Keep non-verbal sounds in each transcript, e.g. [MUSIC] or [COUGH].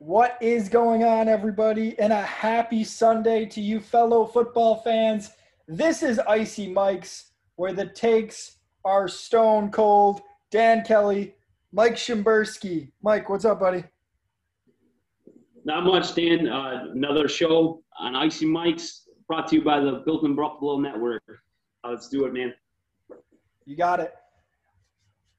What is going on, everybody? And a happy Sunday to you, fellow football fans. This is Icy Mike's, where the takes are stone cold. Dan Kelly, Mike Shimbersky. Mike, what's up, buddy? Not much, Dan. Uh, another show on Icy Mike's, brought to you by the Built in Buffalo Network. Uh, let's do it, man. You got it.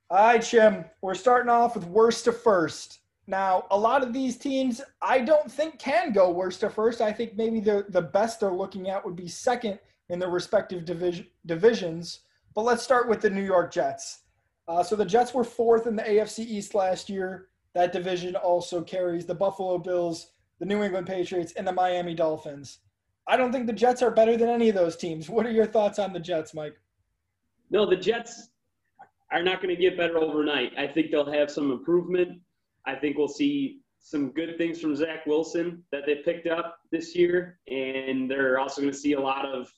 All right, Shim. We're starting off with worst to first. Now, a lot of these teams, I don't think can go worst to first. I think maybe the the best they're looking at would be second in their respective division divisions. But let's start with the New York Jets. Uh, so the Jets were fourth in the AFC East last year. That division also carries the Buffalo Bills, the New England Patriots, and the Miami Dolphins. I don't think the Jets are better than any of those teams. What are your thoughts on the Jets, Mike? No, the Jets are not going to get better overnight. I think they'll have some improvement. I think we'll see some good things from Zach Wilson that they picked up this year, and they're also going to see a lot of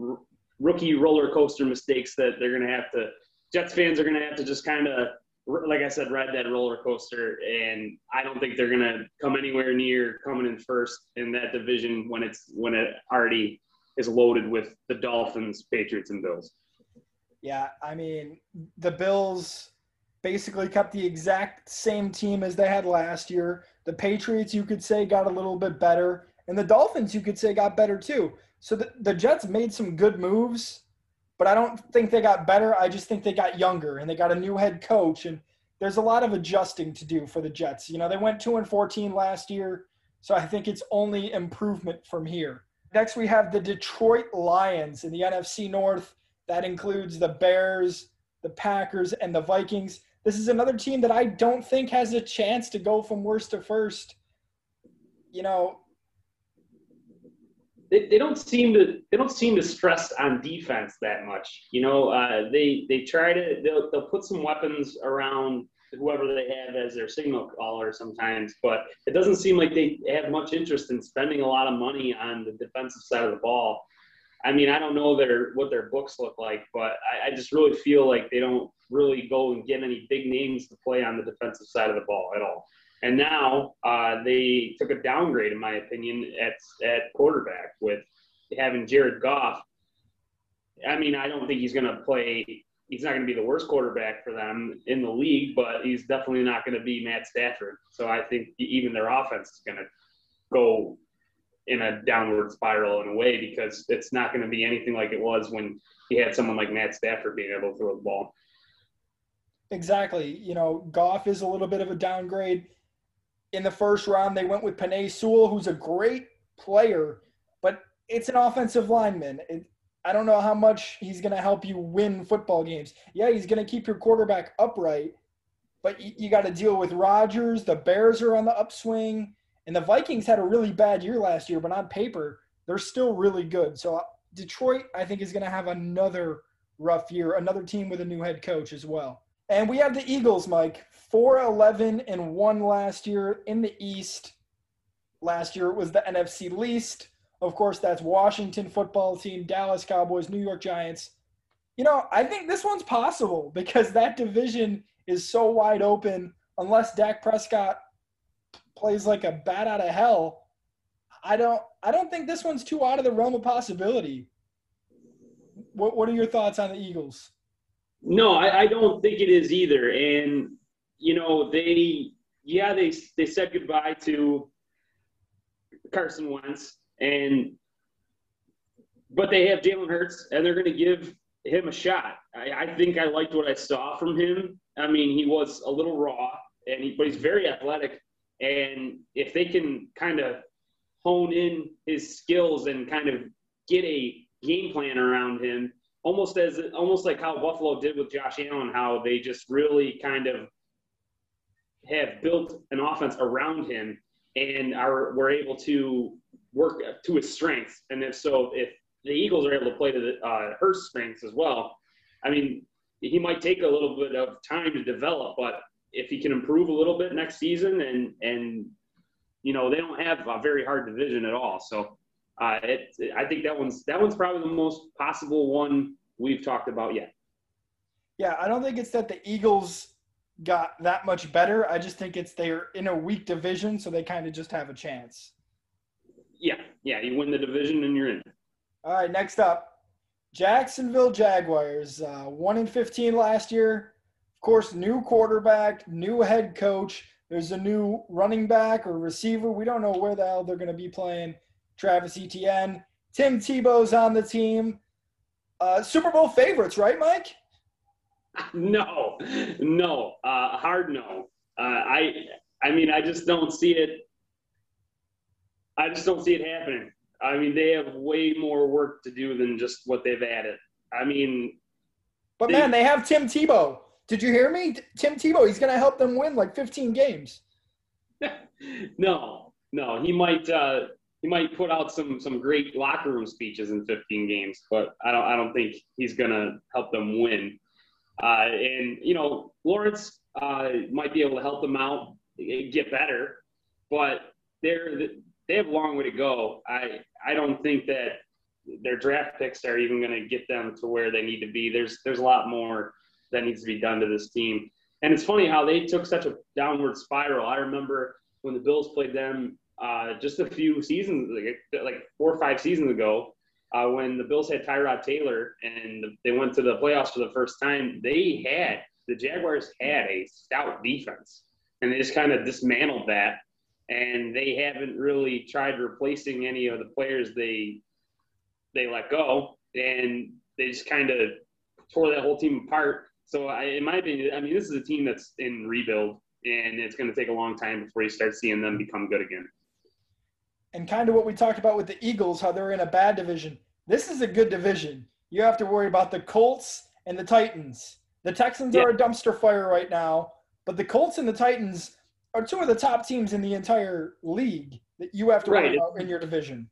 r- rookie roller coaster mistakes that they're going to have to. Jets fans are going to have to just kind of, like I said, ride that roller coaster, and I don't think they're going to come anywhere near coming in first in that division when it's when it already is loaded with the Dolphins, Patriots, and Bills. Yeah, I mean the Bills basically kept the exact same team as they had last year. The Patriots, you could say, got a little bit better, and the Dolphins, you could say, got better too. So the, the Jets made some good moves, but I don't think they got better. I just think they got younger and they got a new head coach, and there's a lot of adjusting to do for the Jets. You know, they went two and fourteen last year, so I think it's only improvement from here. Next, we have the Detroit Lions in the NFC North. That includes the Bears, the Packers, and the Vikings this is another team that I don't think has a chance to go from worst to first. You know, they, they don't seem to they don't seem to stress on defense that much. You know, uh, they they try to they'll they'll put some weapons around whoever they have as their signal caller sometimes, but it doesn't seem like they have much interest in spending a lot of money on the defensive side of the ball. I mean, I don't know their what their books look like, but I, I, just really feel like they don't really go and get any big names to play on the defensive side of the ball at all. And now uh, they took a downgrade, in my opinion, at at quarterback with having Jared Goff. I mean, I don't think he's going to play. He's not going to be the worst quarterback for them in the league, but he's definitely not going to be Matt Stafford. So I think even their offense is going to go in a downward spiral in a way because it's not going to be anything like it was when he had someone like Matt Stafford being able to throw the ball. Exactly. You know, Goff is a little bit of a downgrade. In the first round, they went with Penei Sewell, who's a great player, but it's an offensive lineman. It, I don't know how much he's going to help you win football games. Yeah, he's going to keep your quarterback upright, but you, you got to deal with Rodgers. The Bears are on the upswing. And the Vikings had a really bad year last year, but on paper, they're still really good. So uh, Detroit, I think, is going to have another rough year, another team with a new head coach as well. And we have the Eagles, Mike, 4 11 and 1 last year in the East. Last year it was the NFC least. Of course, that's Washington football team, Dallas Cowboys, New York Giants. You know, I think this one's possible [LAUGHS] because that division is so wide open unless Dak Prescott plays like a bat out of hell. I don't I don't think this one's too out of the realm of possibility. What what are your thoughts on the Eagles? No, I, I don't think it is either. And you know, they yeah, they they said goodbye to Carson Wentz and but they have Jalen Hurts and they're gonna give him a shot. I, I think I liked what I saw from him. I mean, he was a little raw, and he, but he's very athletic. And if they can kind of hone in his skills and kind of get a game plan around him, almost as almost like how Buffalo did with Josh Allen, how they just really kind of have built an offense around him and are were able to work to his strengths. And if so, if the Eagles are able to play to the, uh, her strengths as well, I mean, he might take a little bit of time to develop, but if he can improve a little bit next season, and and you know they don't have a very hard division at all, so uh, it, I think that one's that one's probably the most possible one we've talked about yet. Yeah, I don't think it's that the Eagles got that much better. I just think it's they're in a weak division, so they kind of just have a chance. Yeah, yeah, you win the division and you're in. All right, next up, Jacksonville Jaguars. Uh, one in fifteen last year. Of course, new quarterback, new head coach. There's a new running back or receiver. We don't know where the hell they're going to be playing. Travis Etienne. Tim Tebow's on the team. Uh, Super Bowl favorites, right, Mike? [LAUGHS] No, no, uh, hard no. Uh, I, I mean, I just don't see it. I just don't see it happening. I mean, they have way more work to do than just what they've added. I mean, but they, man, they have Tim Tebow. Did you hear me? Tim Tebow, he's going to help them win like 15 games. [LAUGHS] no, no, he might. Uh, he might put out some some great locker room speeches in 15 games, but I don't I don't think he's going to help them win. Uh, and you know, Lawrence uh, might be able to help them out get better, but they're they have a long way to go. I I don't think that their draft picks are even going to get them to where they need to be. There's there's a lot more that needs to be done to this team. And it's funny how they took such a downward spiral. I remember when the Bills played them uh, just a few seasons, like, like four or five seasons ago, uh, when the Bills had Tyrod Taylor and they went to the playoffs for the first time. They had the Jaguars had a stout defense, and they just kind of dismantled that. And they haven't really tried replacing any of the players they they let go, and they just kind of tore that whole team apart. So, I, in my opinion, I mean, this is a team that's in rebuild, and it's going to take a long time before you start seeing them become good again. And kind of what we talked about with the Eagles, how they're in a bad division. This is a good division. You have to worry about the Colts and the Titans. The Texans yeah. are a dumpster fire right now, but the Colts and the Titans are two of the top teams in the entire league that you have to right. worry about in your division.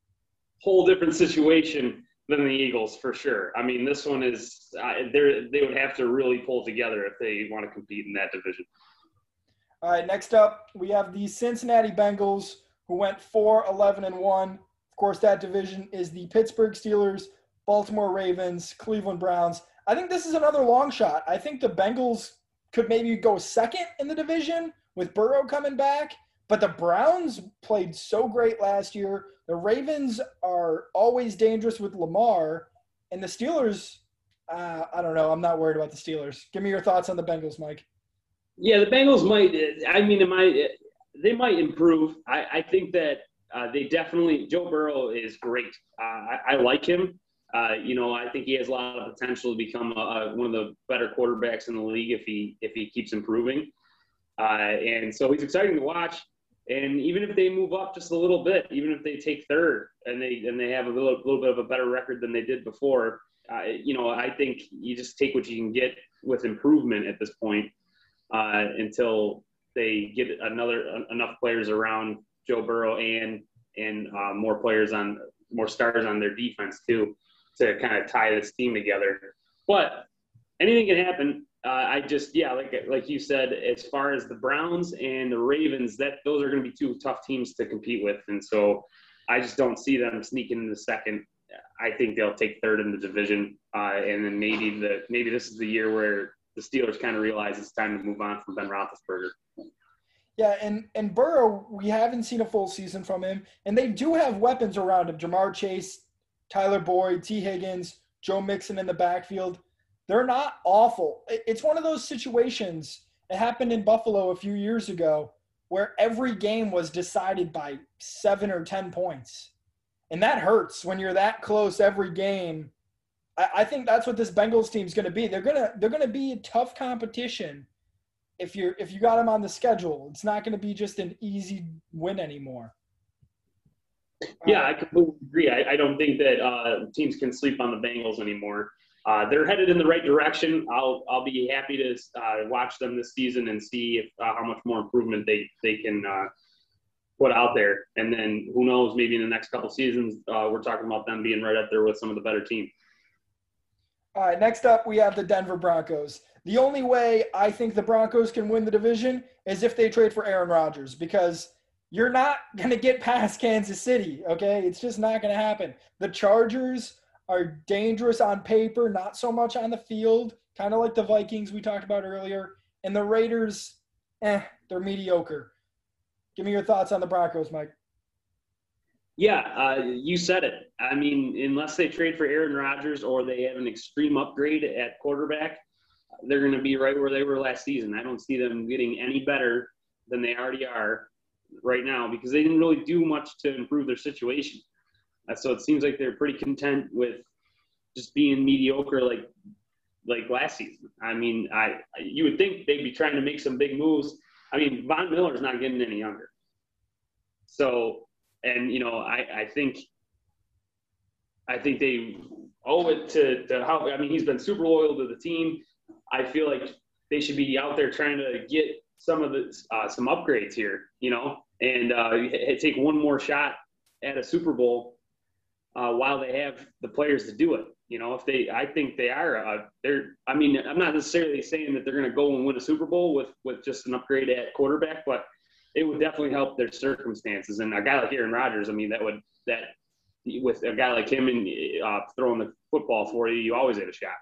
Whole different situation than the Eagles for sure. I mean, this one is uh, they would have to really pull together if they want to compete in that division. All right, next up we have the Cincinnati Bengals who went 4 11 and 1. Of course, that division is the Pittsburgh Steelers, Baltimore Ravens, Cleveland Browns. I think this is another long shot. I think the Bengals could maybe go second in the division with Burrow coming back. But the Browns played so great last year. The Ravens are always dangerous with Lamar. And the Steelers, uh, I don't know. I'm not worried about the Steelers. Give me your thoughts on the Bengals, Mike. Yeah, the Bengals might. I mean, it might. They might improve. I, I think that uh, they definitely. Joe Burrow is great. Uh, I, I, like him. Uh, you know, I think he has a lot of potential to become a, a, one of the better quarterbacks in the league if he if he keeps improving. Uh, and so he's exciting to watch. And even if they move up just a little bit, even if they take third and they and they have a little, little bit of a better record than they did before, you know, I think you just take what you can get with improvement at this point uh, until they get another enough players around Joe Burrow and and uh, more players on more stars on their defense too to kind of tie this team together. But anything can happen. Uh, I just yeah, like like you said, as far as the Browns and the Ravens, that those are going to be two tough teams to compete with, and so I just don't see them sneaking in the second. I think they'll take third in the division, uh, and then maybe the maybe this is the year where the Steelers kind of realize it's time to move on from Ben Roethlisberger. Yeah, and and Burrow, we haven't seen a full season from him, and they do have weapons around him: Ja'Marr Chase, Tyler Boyd, Tee Higgins, Joe Mixon in the backfield. They're not awful. It's one of those situations. It happened in Buffalo a few years ago where every game was decided by seven or 10 points. And that hurts when you're that close every game. I, I think that's what this Bengals team is going to be. They're going to they're going to be a tough competition if you're if you got them on the schedule. It's not going to be just an easy win anymore. Yeah, I completely agree. I, I don't think that uh, teams can sleep on the Bengals anymore uh, they're headed in the right direction. I'll I'll be happy to uh, watch them this season and see if, uh, how much more improvement they they can uh, put out there. And then who knows? Maybe in the next couple seasons, uh, we're talking about them being right up there with some of the better teams. All right. Next up, we have the Denver Broncos. The only way I think the Broncos can win the division is if they trade for Aaron Rodgers because you're not going to get past Kansas City. Okay, it's just not going to happen. The Chargers are dangerous on paper, not so much on the field, kind of like the Vikings we talked about earlier. And the Raiders, eh, they're mediocre. Give me your thoughts on the Broncos, Mike. Yeah, uh, you said it. I mean, unless they trade for Aaron Rodgers or they have an extreme upgrade at quarterback, they're going to be right where they were last season. I don't see them getting any better than they already are right now because they didn't really do much to improve their situation. Uh, so it seems like they're pretty content with just being mediocre, like like last season. I mean, I you would think they'd be trying to make some big moves. I mean, Von Miller's not getting any younger. So, and you know, I I think I think they owe it to, to how I mean he's been super loyal to the team. I feel like they should be out there trying to get some of the uh, some upgrades here, you know, and uh, take one more shot at a Super Bowl uh, while they have the players to do it. You know, if they, I think they are. Uh, they're. I mean, I'm not necessarily saying that they're going to go and win a Super Bowl with with just an upgrade at quarterback, but it would definitely help their circumstances. And a guy like Aaron Rodgers, I mean, that would that with a guy like him and uh, throwing the football for you, you always get a shot.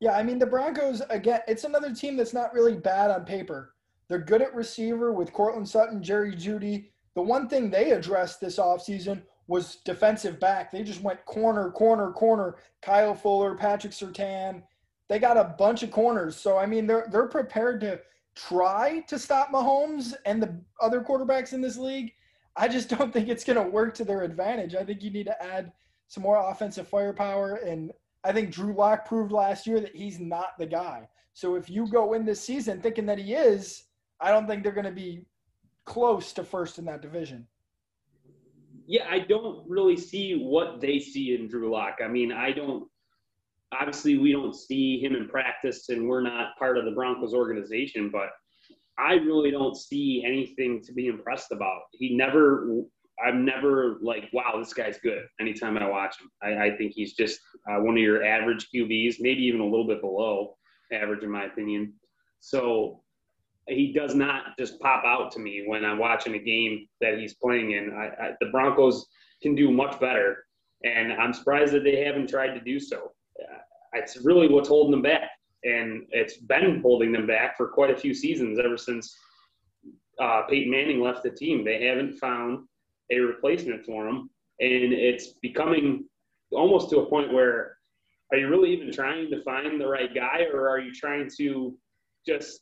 Yeah, I mean the Broncos again. It's another team that's not really bad on paper. They're good at receiver with Courtland Sutton, Jerry Jeudy. The one thing they addressed this offseason was defensive back. They just went corner, corner, corner. Kyle Fuller, Patrick Surtain, They got a bunch of corners. So I mean, they're they're prepared to try to stop Mahomes and the other quarterbacks in this league. I just [LAUGHS] don't think it's going to work to their advantage. I think you need to add some more offensive firepower, and I think Drew Lock proved last year that he's not the guy. So if you go in this season thinking that he is, I don't think they're going to be close to first in that division yeah, I don't really see what they see in Drew Lock. I mean, I don't. Obviously, we don't see him in practice, and we're not part of the Broncos organization. But I really don't see anything to be impressed about. He never. I'm never like, wow, this guy's good. Anytime I watch him, I, I think he's just uh, one of your average QBs, maybe even a little bit below average in my opinion. So he does not just pop out to me when I'm watching a game that he's playing in. I, I, the Broncos can do much better, and I'm surprised that they haven't tried to do so. Uh, it's really what's holding them back, and it's been holding them back for quite a few seasons ever since uh, Peyton Manning left the team. They haven't found a replacement for him, and it's becoming almost to a point where are you really even trying to find the right guy, or are you trying to just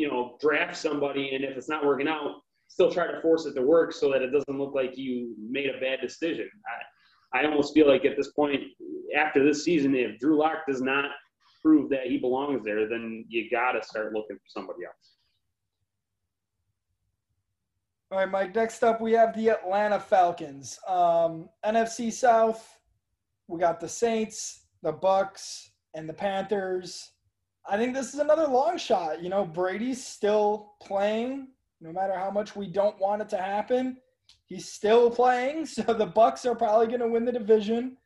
you know, draft somebody, and if it's not working out, still try to force it to work so that it doesn't look like you made a bad decision. I, I almost feel like at this point, after this season, if Drew Lock does not prove that he belongs there, then you got to start looking for somebody else. All right, Mike. Next up, we have the Atlanta Falcons. Um, NFC South, we got the Saints, the Bucks, and the Panthers. I think this is another long shot. You know, Brady's still playing, no matter how much we don't want it to happen. He's still playing, [LAUGHS] so the Bucks are probably going to win the division.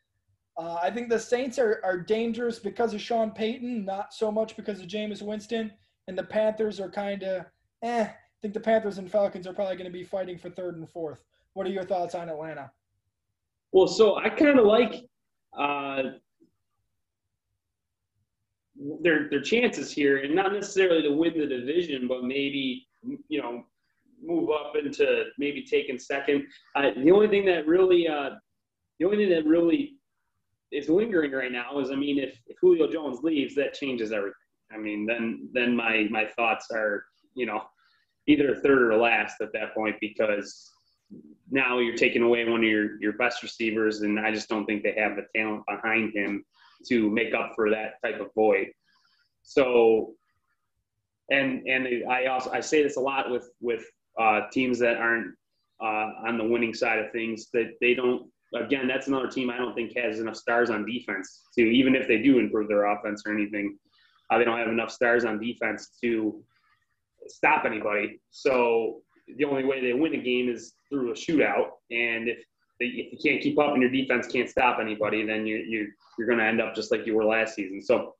Uh, I think the Saints are, are dangerous because of Sean Payton, not so much because of Jameis Winston. And the Panthers are kind of, eh. I think the Panthers and Falcons are probably going to be fighting for third and fourth. What are your thoughts on Atlanta? Well, so I kind of like uh, their their chances here, and not necessarily to win the division, but maybe you know move up into maybe taking second. Uh, the only thing that really uh, the only thing that really is lingering right now is I mean if, if Julio Jones leaves, that changes everything. I mean then then my my thoughts are you know either third or last at that point because now you're taking away one of your, your best receivers, and I just don't think they have the talent behind him to make up for that type of void. So, and and I also I say this a lot with with uh, teams that aren't uh, on the winning side of things that they don't. Again, that's another team I don't think has enough stars on defense to even if they do improve their offense or anything, uh, they don't have enough stars on defense to stop anybody. So the only way they win a game is through a shootout, and if if you can't keep up and your defense can't stop anybody, then you you you're going to end up just like you were last season. So,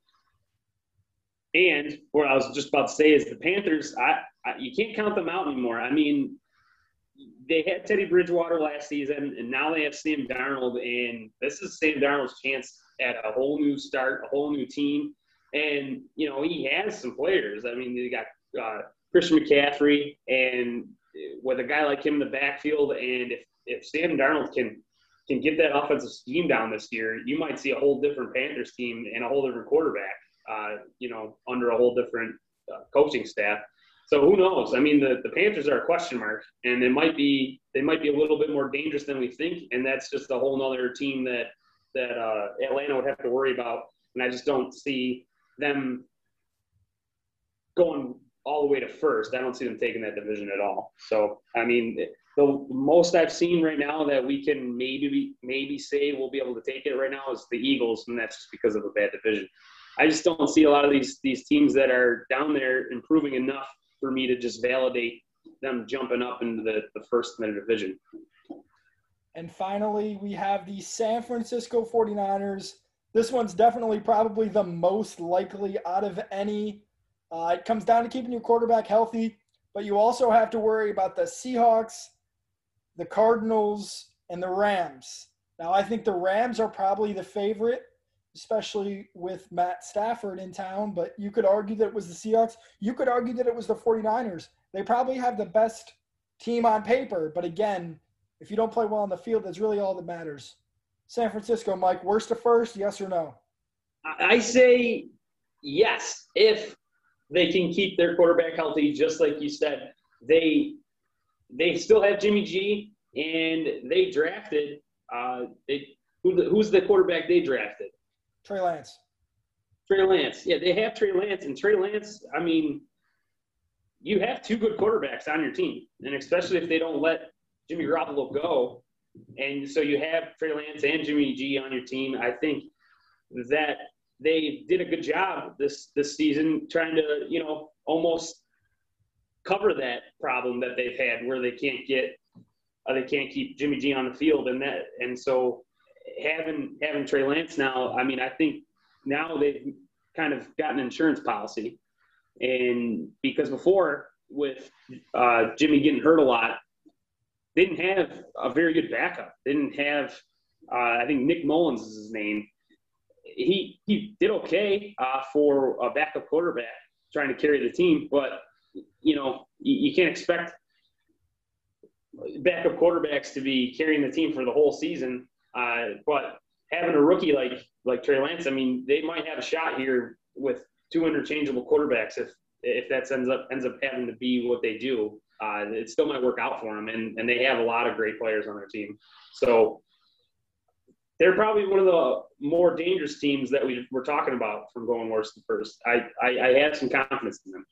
and what I was just about to say is the Panthers. I, I you can't count them out anymore. I mean, they had Teddy Bridgewater last season, and now they have Sam Darnold, and this is Sam Darnold's chance at a whole new start, a whole new team. And, you know, he has some players. I mean, you got uh, Christian McCaffrey, and with a guy like him in the backfield, and if, if Sam Darnold can can get that offensive scheme down this year, you might see a whole different Panthers team and a whole different quarterback, uh, you know, under a whole different uh, coaching staff. So who knows? I mean, the, the Panthers are a question mark, and they might be they might be a little bit more dangerous than we think, and that's just a whole other team that that uh, Atlanta would have to worry about. And I just don't see them going all the way to first. I don't see them taking that division at all. So I mean, the most I've seen right now that we can maybe maybe say we'll be able to take it right now is the Eagles, and that's just because of a bad division. I just don't see a lot of these these teams that are down there improving enough for me to just validate them jumping up into the, the first in the division. And finally, we have the San Francisco 49ers. This one's definitely probably the most likely out of any. Uh, it comes down to keeping your quarterback healthy, but you also have to worry about the Seahawks, the Cardinals, and the Rams. Now, I think the Rams are probably the favorite especially with Matt Stafford in town, but you could argue that it was the Seahawks. You could argue that it was the 49ers. They probably have the best team on paper, but again, if you don't play well on the field, that's really all that matters. San Francisco, Mike, worst to first, yes or no? I say yes, if they can keep their quarterback healthy, just like you said. They they still have Jimmy G, and they drafted. Uh, they, who, who's the quarterback they drafted? Trey Lance. Trey Lance. Yeah, they have Trey Lance, and Trey Lance. I mean, you have two good quarterbacks on your team, and especially if they don't let Jimmy Garoppolo go, and so you have Trey Lance and Jimmy G on your team. I think that they did a good job this this season, trying to you know almost cover that problem that they've had where they can't get uh, they can't keep Jimmy G on the field, and that and so having having Trey Lance now, I mean, I think now they've kind of got an insurance policy, and because before with uh, Jimmy getting hurt a lot, they didn't have a very good backup. Didn't have, uh, I think Nick Mullens is his name. He he did okay uh, for a backup quarterback trying to carry the team, but you know you, you can't expect backup quarterbacks to be carrying the team for the whole season uh, but having a rookie like like Trey Lance, I mean, they might have a shot here with two interchangeable quarterbacks if if that ends up ends up having to be what they do. Uh, it still might work out for them, and, and they have a lot of great players on their team. So they're probably one of the more dangerous teams that we were talking about from going worse than first. I, I, I have some confidence in them.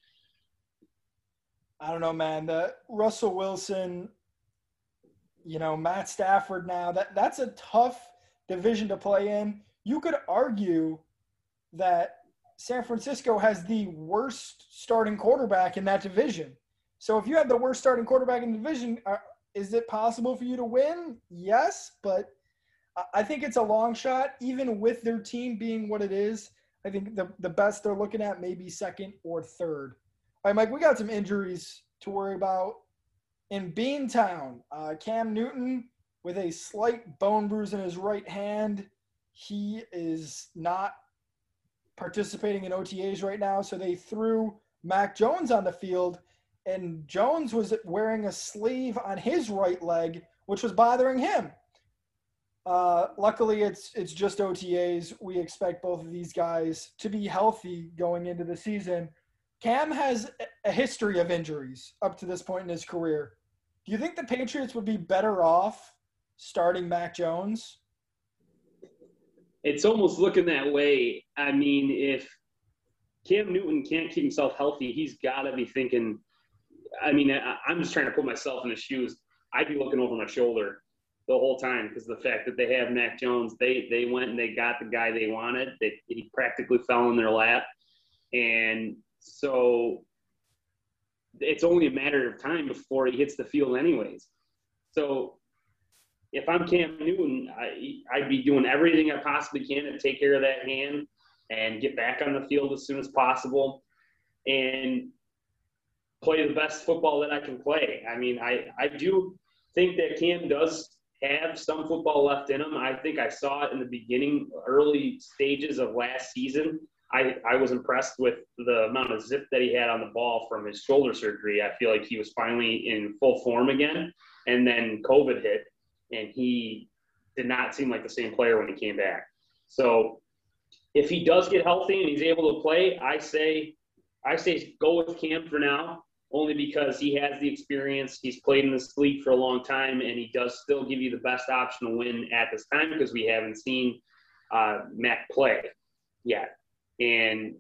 I don't know, man. The Russell Wilson you know, Matt Stafford now, that that's a tough division to play in. You could argue that San Francisco has the worst starting quarterback in that division. So if you have the worst starting quarterback in the division, uh, is it possible for you to win? Yes, but I think it's a long shot, even with their team being what it is. I think the, the best they're looking at maybe second or third. All right, Mike, we got some injuries to worry about in Beantown, uh, Cam Newton with a slight bone bruise in his right hand. He is not participating in OTAs right now, so they threw Mac Jones on the field, and Jones was wearing a sleeve on his right leg, which was bothering him. Uh, luckily, it's it's just OTAs. We expect both of these guys to be healthy going into the season. Cam has a history of injuries up to this point in his career. Do you think the Patriots would be better off starting Mac Jones? It's almost looking that way. I mean, if Cam Newton can't keep himself healthy, he's got to be thinking. I mean, I, am just trying to put myself in his shoes. I'd be looking over my shoulder the whole time because the fact that they have Mac Jones, they they went and they got the guy they wanted. They, he practically fell in their lap, and so it's only a matter of time before he hits the field, anyways. So if I'm Cam Newton, I, I'd be doing everything I possibly can to take care of that hand and get back on the field as soon as possible and play the best football that I can play. I mean, I, I do think that Cam does have some football left in him. I think I saw it in the beginning, early stages of last season. I, I was impressed with the amount of zip that he had on the ball from his shoulder surgery. I feel like he was finally in full form again. And then COVID hit, and he did not seem like the same player when he came back. So if he does get healthy and he's able to play, I say I say go with Cam for now, only because he has the experience. He's played in this league for a long time, and he does still give you the best option to win at this time because we haven't seen uh, Mac play yet. And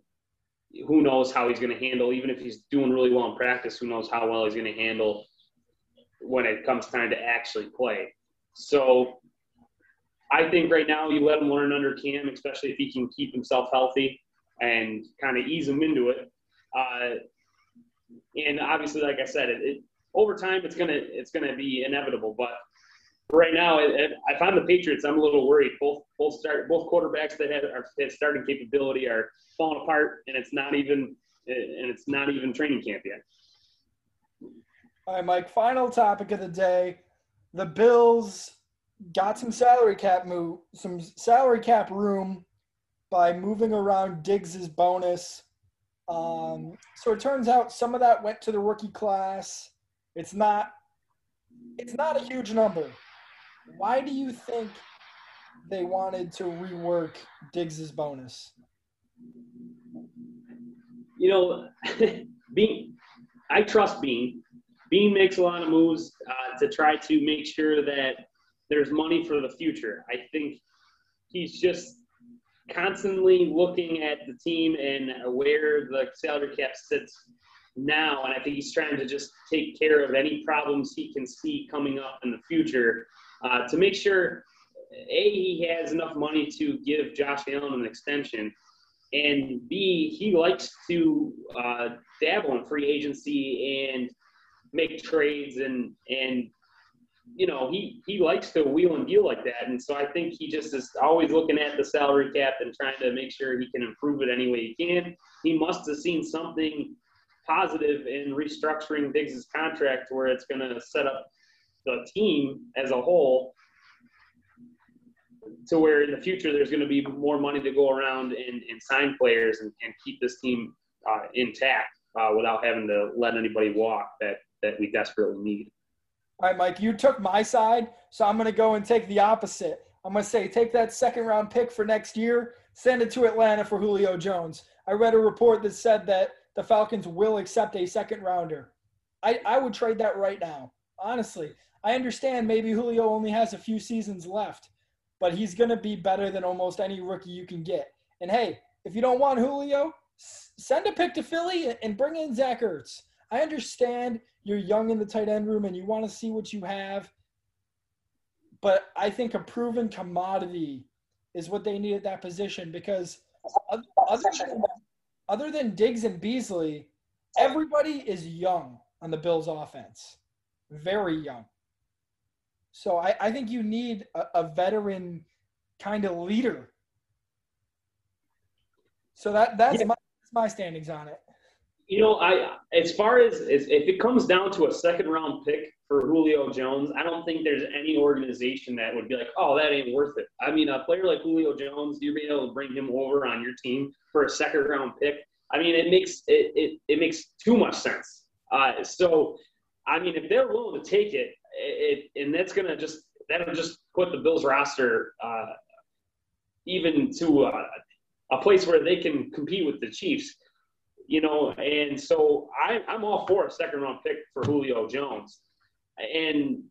who knows how he's going to handle, even if he's doing really well in practice, who knows how well he's going to handle when it comes time to actually play. So I think right now you let him learn under Cam, especially if he can keep himself healthy and kind of ease him into it. Uh, and obviously, like I said, it, it, over time it's gonna it's gonna be inevitable. But right now, if I'm the Patriots, I'm a little worried. Both both start both quarterbacks that have, have starting capability are falling apart, and it's not even and it's not even training camp yet. All right, Mike. Final topic of the day: the Bills got some salary cap move, some salary cap room by moving around Diggs's bonus. Um, so it turns out some of that went to the rookie class. It's not it's not a huge number. Why do you think they wanted to rework Diggs's bonus? You know, [LAUGHS] Beane, I trust Beane. Beane makes a lot of moves uh, to try to make sure that there's money for the future. I think he's just constantly looking at the team and where the salary cap sits now. And I think he's trying to just take care of any problems he can see coming up in the future uh, to make sure, A, he has enough money to give Josh Allen an extension. And B, he likes to uh, dabble in free agency and make trades and and you know, he he likes to wheel and deal like that, and so I think he just is always looking at the salary cap and trying to make sure he can improve it any way he can. He must have seen something positive in restructuring Diggs's contract where it's going to set up the team as a whole to where in the future there's going to be more money to go around and, and sign players and, and keep this team uh, intact uh, without having to let anybody walk that that we desperately need. All right, Mike, you took my side, so I'm going to go and take the opposite. I'm going to say take that second round pick for next year, send it to Atlanta for Julio Jones. I read a report that said that the Falcons will accept a second rounder. I, I would trade that right now. Honestly, I understand maybe Julio only has a few seasons left, but he's going to be better than almost any rookie you can get. And hey, if you don't want Julio, send a pick to Philly and bring in Zach Ertz. I understand you're young in the tight end room and you want to see what you have. But I think a proven commodity is what they need at that position because other than, other than Diggs and Beasley, everybody is young on the Bills offense. Very young. So I, I think you need a, a veteran kind of leader. So that that's yeah. my that's my standings on it you know, I as far as, as if it comes down to a second round pick for Julio Jones, I don't think there's any organization that would be like, oh, that ain't worth it. I mean, a player like Julio Jones, you're being able to bring him over on your team for a second round pick. I mean, it makes it it, it makes too much sense. Uh, so, I mean, if they're willing to take it, it and that's gonna just that'll just put the Bills roster uh, even to uh, a place where they can compete with the Chiefs you know, and so I, I'm all for a second round pick for Julio Jones. And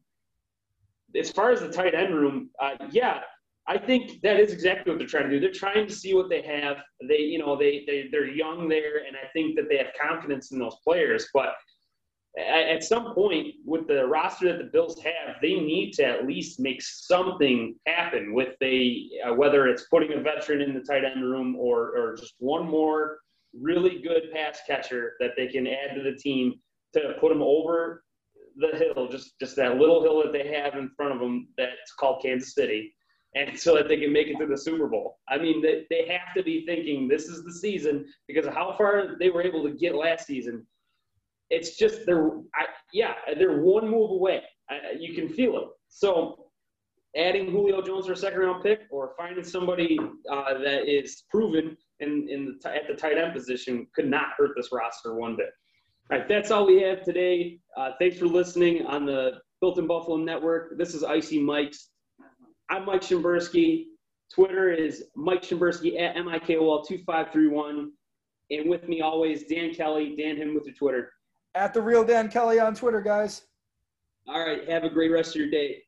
as far as the tight end room, uh, yeah, I think that is exactly what they're trying to do. They're trying to see what they have. They, you know, they, they they're young there, and I think that they have confidence in those players. But at some point, with the roster that the Bills have, they need to at least make something happen with a uh, whether it's putting a veteran in the tight end room or or just one more really good pass catcher that they can add to the team to put them over the hill, just just that little hill that they have in front of them that's called Kansas City, and so that they can make it to the Super Bowl. I mean, they, they have to be thinking this is the season because of how far they were able to get last season. It's just they're I, yeah they're one move away. I, you can feel it. So adding Julio Jones for a second round pick or finding somebody uh, that is proven in in the at the tight end position could not hurt this roster one bit. All right, that's all we have today. Uh, thanks for listening on the Built in Buffalo Network. This is Icy Mike's. I'm Mike Shimbersky. Twitter is Mike Shimbersky at MIKOL2531. And with me always, Dan Kelly. Dan, him with your Twitter. At the real Dan Kelly on Twitter, guys. All right, have a great rest of your day.